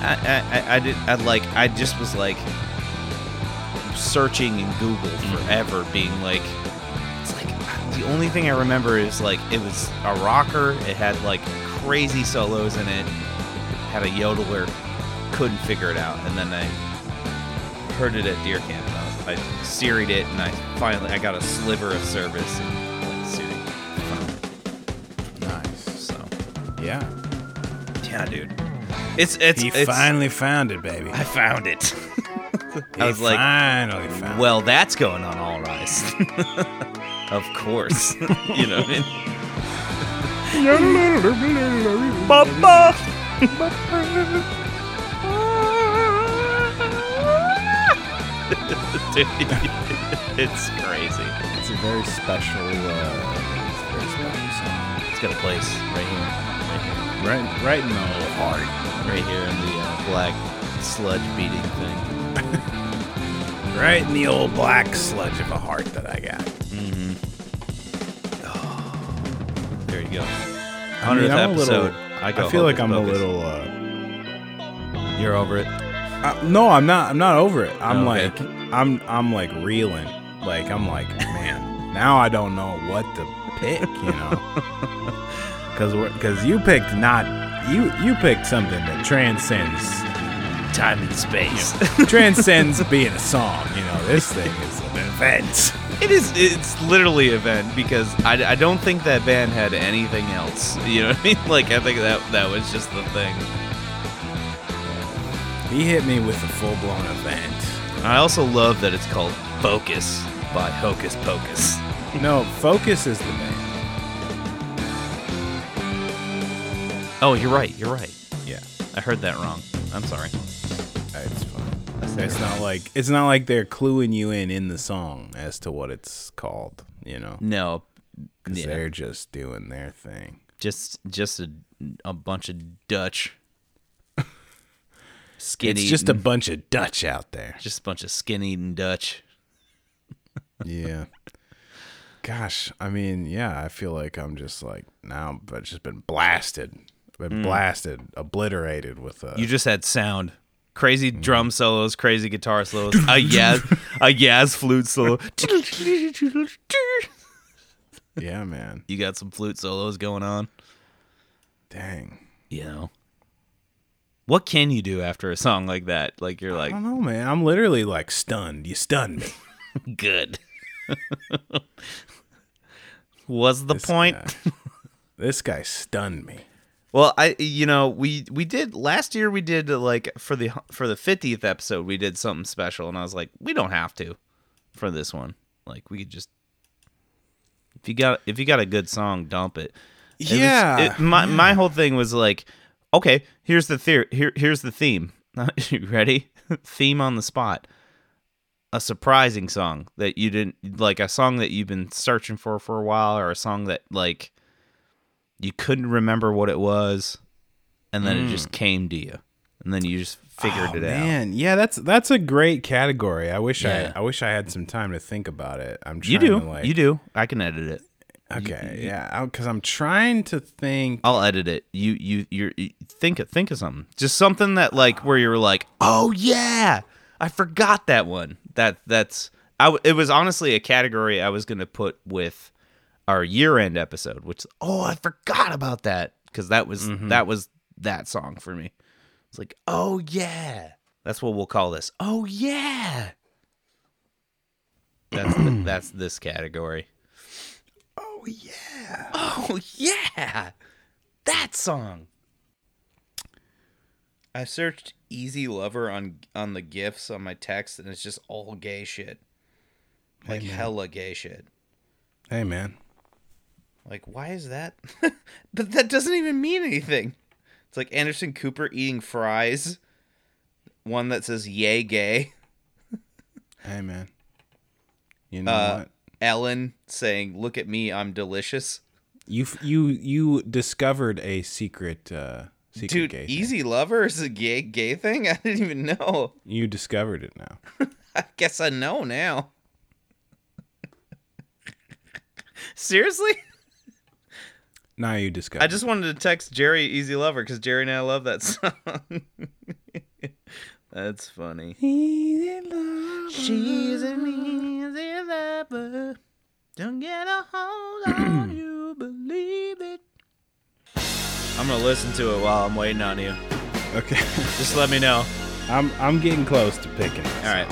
I, I, I, did. I like. I just was like searching in Google forever, being like the only thing I remember is like it was a rocker. It had like crazy solos in it. Had a yodeler. Couldn't figure it out, and then I heard it at deer camp. I, was, I seried it, and I finally I got a sliver of service and like. Nice. So Yeah. yeah, dude, it's it's He it's. finally found it, baby. I found it. He I was like, finally found well, that's going on All Rise. of course, you know. What I mean? It's crazy. It's a very special, uh, it's a very special song. It's got a place right here, right here, Right, right in the old heart. right here in the uh, black sludge beating thing. Right in the old black sludge of a heart that I got. Go. I Hundredth I'm a little- I. I feel like I'm a little. Uh, You're over it. uh, no, I'm not. I'm not over it. I'm Okay. like, I'm, I'm like reeling. Like I'm like, man. Now I don't know what to pick. You know, because because you picked not you you picked something that transcends Time and space. transcends being a song. You know, this thing is an event. It is. It's literally an event because I, I don't think that band had anything else. You know what I mean? Like I think that that was just the thing. He hit me with a full blown event. I also love that it's called Focus by Hocus Pocus. No, Focus is the band. Oh, you're right. You're right. Yeah, I heard that wrong. I'm sorry. It's It's not like it's not like they're cluing you in in the song as to what it's called. You know, No. 'Cause Yeah. they're just doing their thing. Just just a, a bunch of Dutch. Skin It's just a bunch of Dutch out there. just a bunch of skin eating Dutch. Yeah. Gosh, I mean, yeah, I feel like I'm just like now, but just been blasted, been mm. blasted, obliterated with a. You just had sound. Crazy mm-hmm. drum solos, crazy guitar solos, a yaz, a yaz flute solo. yeah, man. You got some flute solos going on. Dang. You know, what can you do after a song like that? Like you're like I don't know, man. I'm literally like stunned. You stunned me. good. Was the This point? guy- this guy stunned me. Well, I you know we we did last year we did uh, like for the for the fiftieth episode we did something special and I was like we don't have to for this one. Like we could just if you got if you got a good song dump it. It was- Yeah. it- my my whole thing was like okay here's the theory here here's the theme. You ready? Theme on the spot. A surprising song that you didn't like a song that you've been searching for for a while or a song that like you couldn't remember what it was and then it just came to you and then you just figured Mm. Oh, it out Man, yeah, that's that's a great category. I wish Yeah. I I wish I had some time to think about it. I'm trying you do to like you do i can edit it Okay, yeah, because I'm trying to think. i'll edit it you you you're you think of think of something just something that like where you're like oh yeah i forgot that one that that's I, w- it was honestly a category i was gonna put with our year-end episode which oh i forgot about that because that was mm-hmm. that was that song for me it's like oh yeah that's what we'll call this oh yeah that's the, that's this category Oh yeah. Oh yeah, that song. I searched "easy lover" on on the gifs on my text, and it's just all gay shit, like man. hella gay shit. Hey man. Like, why is that? but that doesn't even mean anything. It's like Anderson Cooper eating fries, one that says "Yay gay." Hey man. You know Uh, what? Ellen saying, "Look at me, I'm delicious." You f- you you discovered a secret uh secret Dude, gay thing. Easy Lover is a gay gay thing. I didn't even know. You discovered it now. I guess I know now. Seriously? Now you discovered. I just wanted to text Jerry Easy Lover because Jerry and I love that song. That's funny. She's an easy lover. Don't get a hold on you, believe it. I'm gonna listen to it while I'm waiting on you. Okay. Just let me know. I'm I'm getting close to picking. it. All right.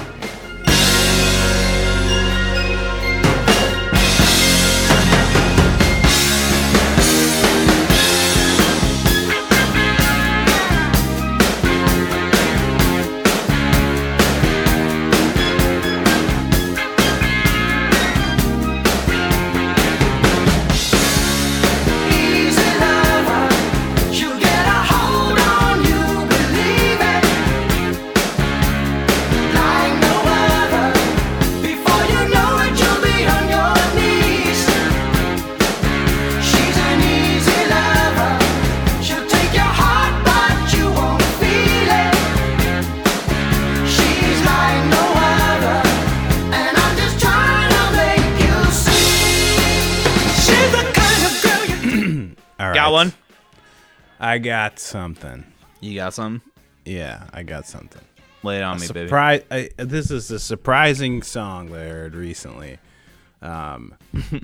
One? I got something. You got something? Yeah, I got something. Lay it on me, baby. I, this is a surprising song that I heard recently. Um,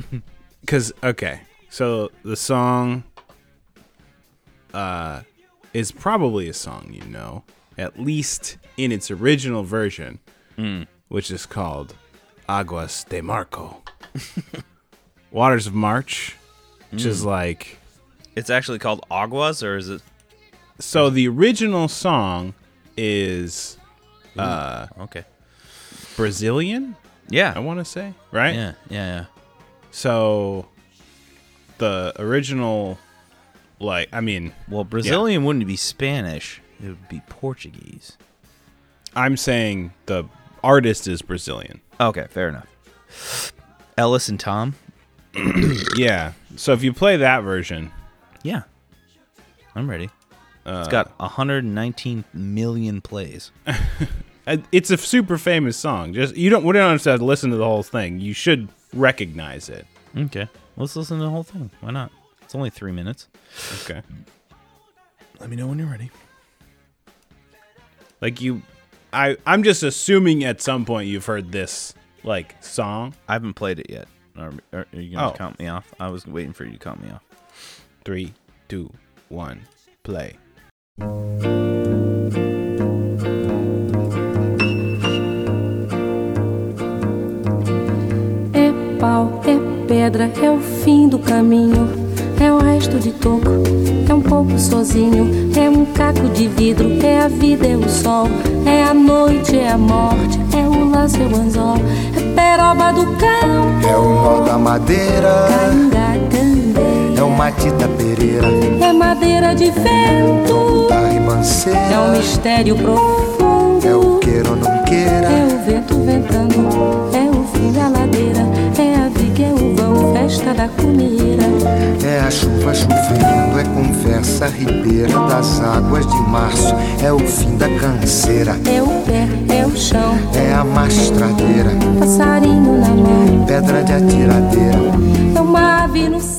because okay, so the song, uh, is probably a song you know, at least in its original version, which is called "Aguas de Marco," "Waters of March," which is like It's actually called Aguas, or is it? so. The original song is uh Okay. Brazilian. Yeah, I want to say right. Yeah. Yeah. Yeah. So the original like I mean, Well, Brazilian wouldn't be Spanish. It would be Portuguese. I'm saying the artist is Brazilian. Okay, fair enough. Elis and Tom. Yeah. So if you play that version, Yeah. I'm ready. Uh, It's got 119 million plays. uh, it's a super famous song. Just you don't we don't have to listen to the whole thing. You should recognize it. Okay. Let's listen to the whole thing. Why not? It's only three minutes. Okay. Let me know when you're ready. Like you I I'm just assuming at some point you've heard this like song. I haven't played it yet. Are, are, are you going to Oh. count me off? I was waiting for you to count me off. Three, two, one, play. É pau, é pedra, é o fim do caminho. É o resto de toco, é um pouco sozinho. É um caco de vidro, é a vida, é o sol. É a noite, é a morte, é o laço, é o anzol. É peroba do campo, É o nó da madeira, cangacandei. É o Matita Pereira, É madeira de vento, da é um ribanceira, mistério é o profundo. queira ou não É queira, o vento ventando, é o fim da ladeira, é a viga, é o vão, festa da cuneira. é a chuva chovendo, é conversa ribeira das águas de março, é o fim da canseira, É o pé, é o chão, é a mastradeira, passarinho na mão, pedra de atiradeira. é uma ave no céu.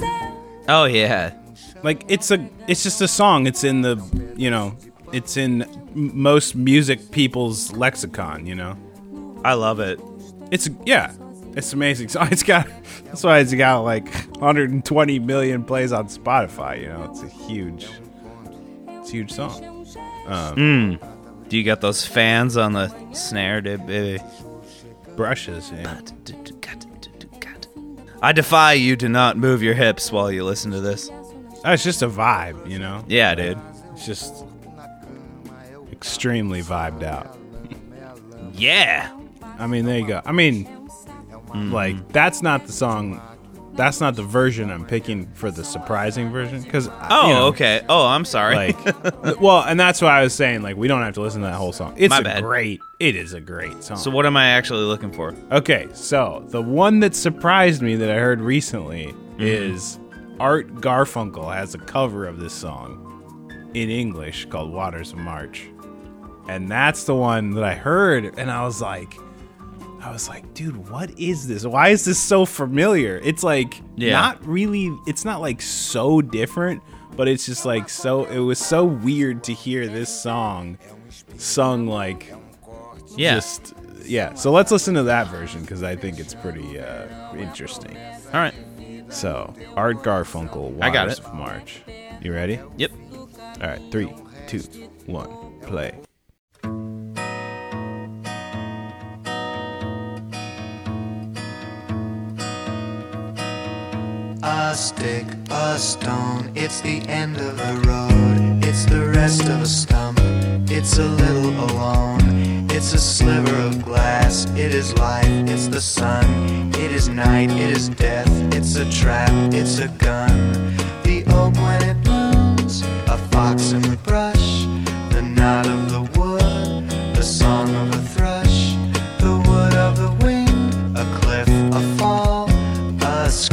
Oh, yeah. like it's a it's just a song. It's in the you know it's in most music people's lexicon you know? I love it. it's yeah it's amazing. So it's got that's why it's got like 120 million plays on spotify you know? It's a huge it's a huge song. Um, hmm. Do you got those fans on the snare, dude, baby? brushes yeah I defy you to not move your hips while you listen to this. Oh, it's just a vibe you know Yeah, dude. it's just extremely vibed out Yeah. i mean there you go i mean mm-hmm. like that's not the song that's not the version I'm picking for the surprising version. Because Oh, okay. Oh, I'm sorry. Like, well, and that's why I was saying like we don't have to listen to that whole song. It's My a bad. great. It is a great song. so what am I actually looking for? Okay, so the one that surprised me that I heard recently Mm-hmm. is Art Garfunkel has a cover of this song in English called Waters of March. And that's the one that I heard and I was like I was like, dude, what is this? Why is this so familiar? It's like Yeah. not really it's not like so different, but it's just like so it was so weird to hear this song sung like Yeah. just yeah so let's listen to that version because i think it's pretty uh interesting All right. so art garfunkel I got it. of march you ready Yep. all right three two one play A stick, a stone, it's the end of the road. It's the rest of a stump, it's a little alone. It's a sliver of glass, it is life, it's the sun. It is night, it is death, it's a trap, it's a gun. The oak when it blooms, a fox in the brush. The knot of the wood, the song of a thrush. The wood of the wind,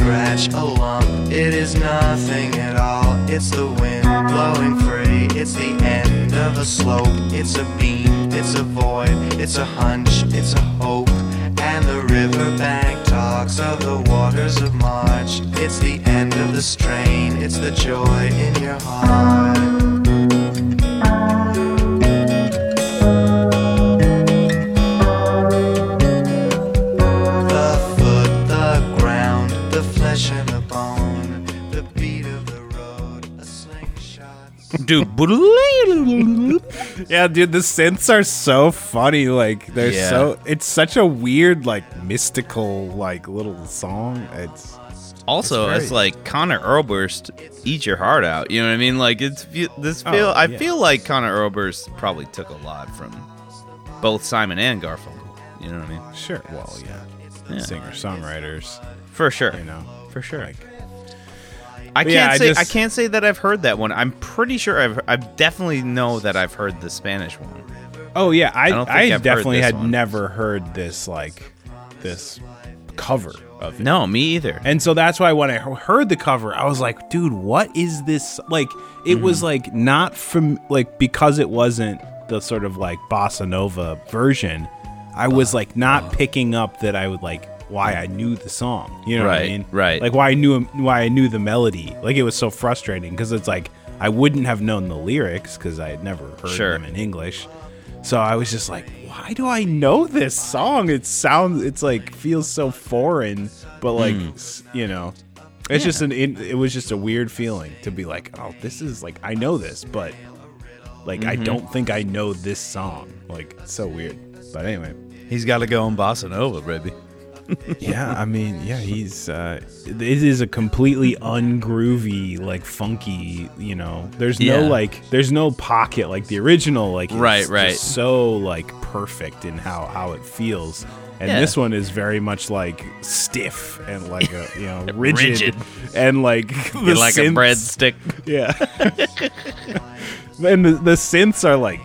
scratch, a lump, it is nothing at all. It's the wind blowing free, it's the end of a slope. It's a beam, it's a void, it's a hunch, it's a hope. And the riverbank talks of the waters of March. It's the end of the strain, it's the joy in your heart. Dude. yeah dude the synths are so funny like they're Yeah. so it's such a weird like mystical like little song it's Also, It's it's, like Conor Oberst, eat your heart out. You know what I mean? Like it's this Oh, feel. I yeah. feel like Conor Oberst probably took a lot from both Simon and Garfunkel. You know what I mean? sure well yeah, Yeah. singer songwriters For sure. you know For sure. like I can't yeah, I say I just- can't say that I've heard that one. I'm pretty sure I've I definitely know that I've heard the Spanish one. Oh yeah, I I, I've definitely had one. never heard this like this cover of it. No, me either. And so that's why when I heard the cover, I was like, dude, what is this? Like it was Mm-hmm. like not from like because it wasn't the sort of like bossa nova version, I was like not picking up that I would like why I knew the song. You know what I mean? right. Like why I knew why I knew the melody. Like it was so frustrating because it's like I wouldn't have known the lyrics because I had never heard Sure. them in English. So I was just like, why do I know this song? It sounds, it's like feels so foreign, but like, s- you know, it's just an, it, it was just a weird feeling to be like, oh, this is like, I know this, but like, I Mm-hmm. don't think I know this song. Like, it's so weird. But anyway, He's got to go on bossa nova, baby. yeah, I mean, yeah, he's, uh, it is a completely ungroovy, like funky, you know, there's no Yeah. like, there's no pocket like the original, like, it's Right, right. just so like perfect in how, how it feels. And Yeah. this one is very much like stiff and like a, you know, rigid, Rigid. and like, like a breadstick. Yeah. and the, the synths are like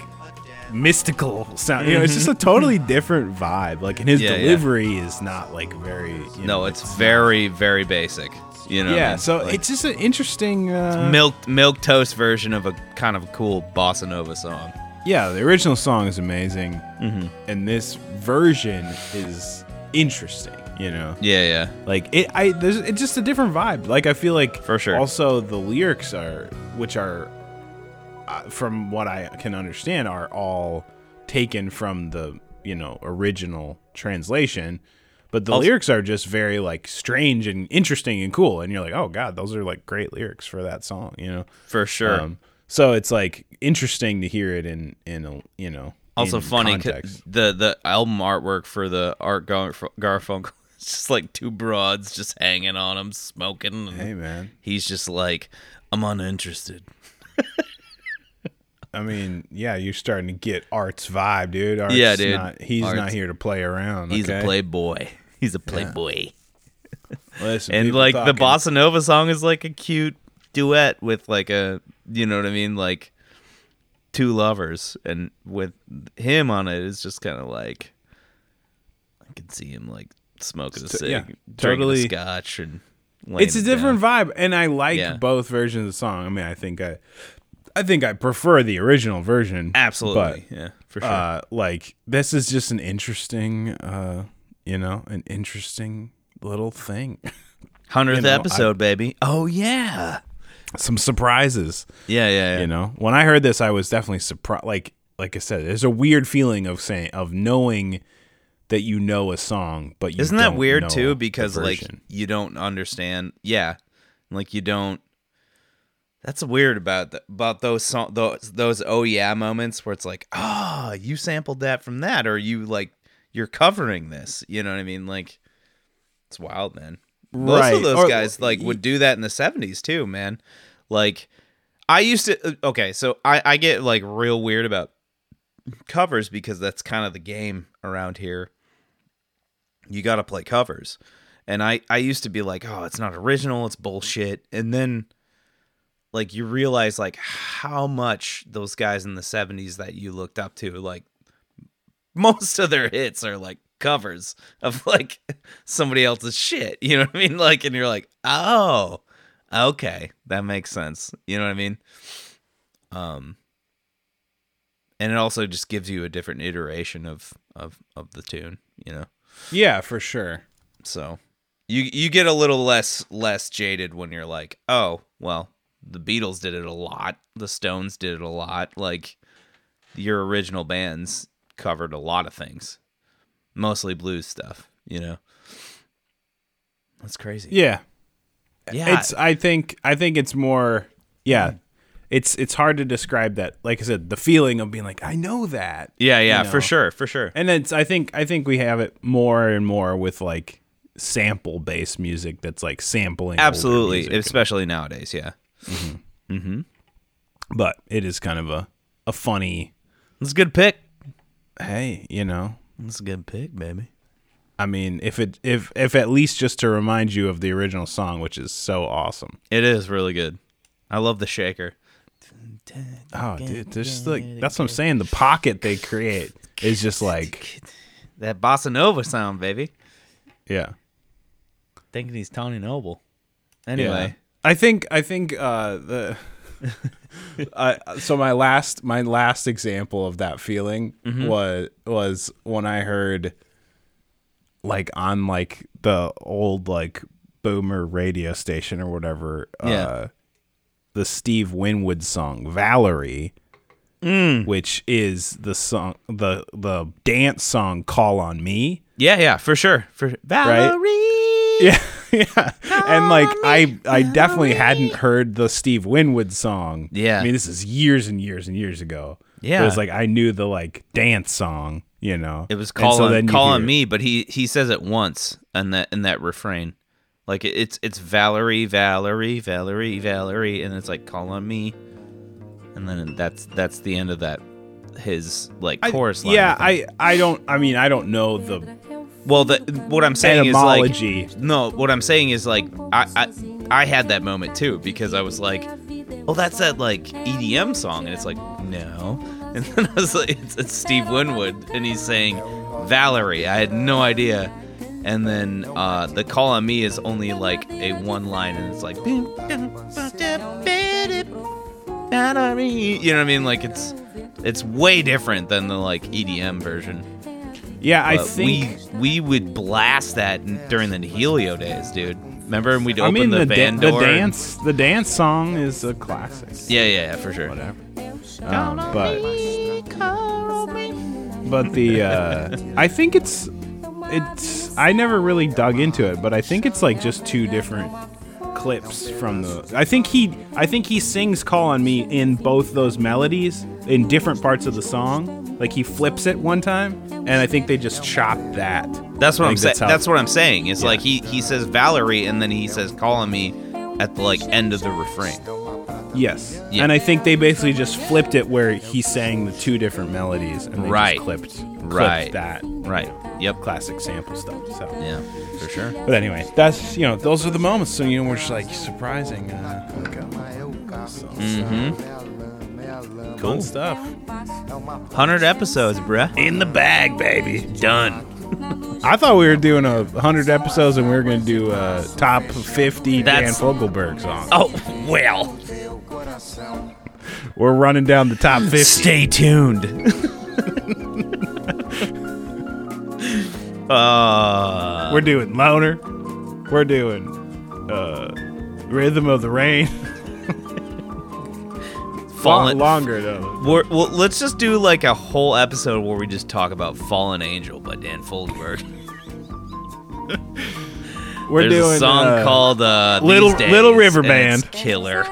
mystical sound. You know, it's just a totally different vibe. Like, and his Mm-hmm. Yeah, yeah. delivery is not like very. You know, No, it's very, very basic. You know. what I yeah. mean? So Like, it's just an interesting. Uh, milk milk toast version of a kind of cool bossa nova song. yeah, the original song is amazing, Mm-hmm. and this version is interesting. You know, Yeah, yeah. like it. I there's it's just a different vibe. Like I feel like For sure. Also, the lyrics are, which are, from what I can understand, are all taken from the you know original translation. But the Also- lyrics are just very like strange and interesting and cool, and you're like, oh god, those are like great lyrics for that song, you know. For sure. Um, so it's like interesting to hear it in in a you know also funny the the album artwork for the Art Gar- Garfunkel. It's just like two broads just hanging on him, smoking. Hey man, He's just like, I'm uninterested. I mean, yeah, you're starting to get Art's vibe, dude. Art's Yeah, dude. Not, he's Art's- not here to play around. He's okay? a playboy. He's a playboy. Listen, and like the bossa nova song is like a cute duet with like a you know what I mean, like two lovers, and with him on it is just kind of like I can see him like smoking a T- cig, yeah, drinking totally. a scotch, and it's a different down. vibe, and I like Yeah. both versions of the song. I mean, I think I, I think I prefer the original version. Absolutely, yeah, for sure. uh, like this is just an interesting, uh, you know, an interesting little thing. Hundredth you know, I- episode, baby. Oh yeah, Some surprises. yeah, yeah, yeah. You know, when I heard this, I was definitely surprised. Like, like I said, there's a weird feeling of saying of knowing that you know a song, but you Isn't that weird too? Because like you don't understand. Yeah, like you don't. That's weird about the, about those song those those oh yeah moments where it's like ah you sampled that from that or you like you're covering this. You know what I mean? Like it's wild, man. Most Right. of those Or- guys like would do that in the seventies too, man. Like I used to. uh, Okay, so I I get like real weird about covers because that's kind of the game around here you got to play covers. And I I used to be like, "Oh, it's not original, it's bullshit." And then like you realize like how much those guys in the 70s that you looked up to like most of their hits are like covers of like somebody else's shit. You know what I mean? Like and you're like, "Oh, okay, that makes sense." You know what I mean? Um and it also just gives you a different iteration of of of the tune, you know. yeah, for sure. So you you get a little less less jaded when you're like, oh, well, the Beatles did it a lot, the Stones did it a lot, like your original bands covered a lot of things, mostly blues stuff, you know. That's crazy. Yeah, Yeah, it's. I think. I think it's more. Yeah, it's. It's hard to describe that. Like I said, the feeling of being like, I know that. yeah, yeah, you for sure, for sure. And it's. I think. I think we have it more and more with like sample based music that's like sampling. Absolutely, especially nowadays. Yeah, Mm-hmm. Mm-hmm. but it is kind of a a funny. It's a good pick. Hey, you know. it's a good pick, baby. I mean, if it if if at least just to remind you of the original song, which is so awesome. It is really good. I love the shaker. Oh, dude, there's just like that's what I'm saying. The pocket they create is just like, That bossa nova sound, baby. yeah. Thinking he's Tony Noble. Anyway, I think I think uh, the uh, so my last my last example of that feeling Mm-hmm. was was when I heard like on like the old like boomer radio station or whatever Yeah. uh the Steve Winwood song Valerie Mm. which is the song the the dance song Call on Me yeah, yeah, for sure. For Valerie. Yeah, yeah. And like I I definitely hadn't heard the Steve Winwood song. Yeah. I mean this is years and years and years ago. Yeah. It was like I knew the like dance song, you know. It was calling call so on then you call hear- on me, but he he says it once in that in that refrain. Like it's it's Valerie, Valerie, Valerie, Valerie, and it's like call on me, and then that's that's the end of that his like I- chorus line. Yeah, think. I I don't I mean I don't know the well the what I'm saying etymology. is like no, what I'm saying is like I, I I had that moment too because I was like, well that's that like EDM song, and it's like no, and then I was like it's, it's Steve Winwood, and he's saying Valerie. I had no idea. And then uh, the call on me is only like a one line, and it's like, Valerie. You know what I mean? Like it's it's way different than the like EDM version. Yeah, I But think we we would blast that n- during the Helio days, dude. Remember when we'd I open mean the, the, da- van the door? and- dance the dance song is a classic. Yeah, yeah, yeah, for sure. Whatever. Um, but but the uh, I think it's it's I never really dug into it, but I think it's like just two different clips from the I think he I think he sings Call on Me in both those melodies in different parts of the song. Like he flips it one time and I think they just chopped that. That's what I'm saying. how- That's what I'm saying. It's Yeah. like he he says Valerie, and then he says "Call on me" at the like end of the refrain. Yes. Yeah. And I think they basically just flipped it where he sang the two different melodies and they Right. just clipped, clipped Right. that. Right. Yep. Classic sample stuff. So Yeah, for sure. But anyway, that's you know, those are the moments. So you know, we're just like surprising. Uh, Mm-hmm. cool Cool. stuff. 100 episodes, bruh. In the bag, baby. Done. I thought we were doing a hundred episodes and we were going to do a top fifty That's- Dan Fogelberg song. Oh, well. We're running down the top fifty. Stay tuned. uh, We're doing Loner. We're doing uh, Rhythm of the Rain. fallen. longer though. We're, well, let's just do like a whole episode where we just talk about Fallen Angel by Dan Fogelberg. We're There's doing a song uh, called uh, Little- Days, Little River Band. Killer.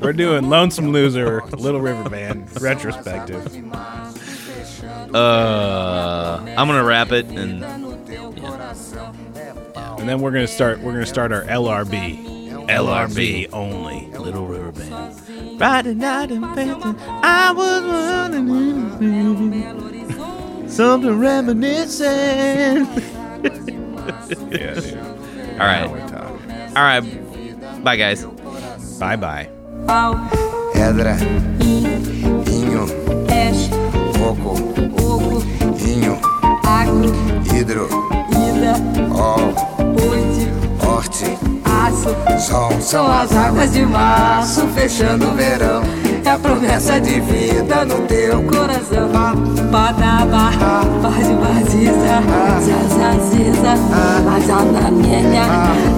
We're doing Lonesome Loser, Little River Band retrospective. Uh, I'm gonna wrap it and And then we're gonna start. We're gonna start our LRB. LRB. only. Little River Band. Friday night in Benton, I was running something reminiscent. Yeah, dude. All right, all right. Bye, guys. Bye bye. Pau, pedra, vinho, peixe, coco, ovo, vinho, água, hidro, ida, ó, oite, horte, aço, sol. São as águas de março fechando o verão. É a promessa de vida no teu coração. Ah. Badaba, ah. bade baziza, ah. zazaziza, azanamelha,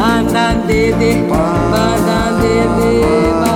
andandede, bandana beber.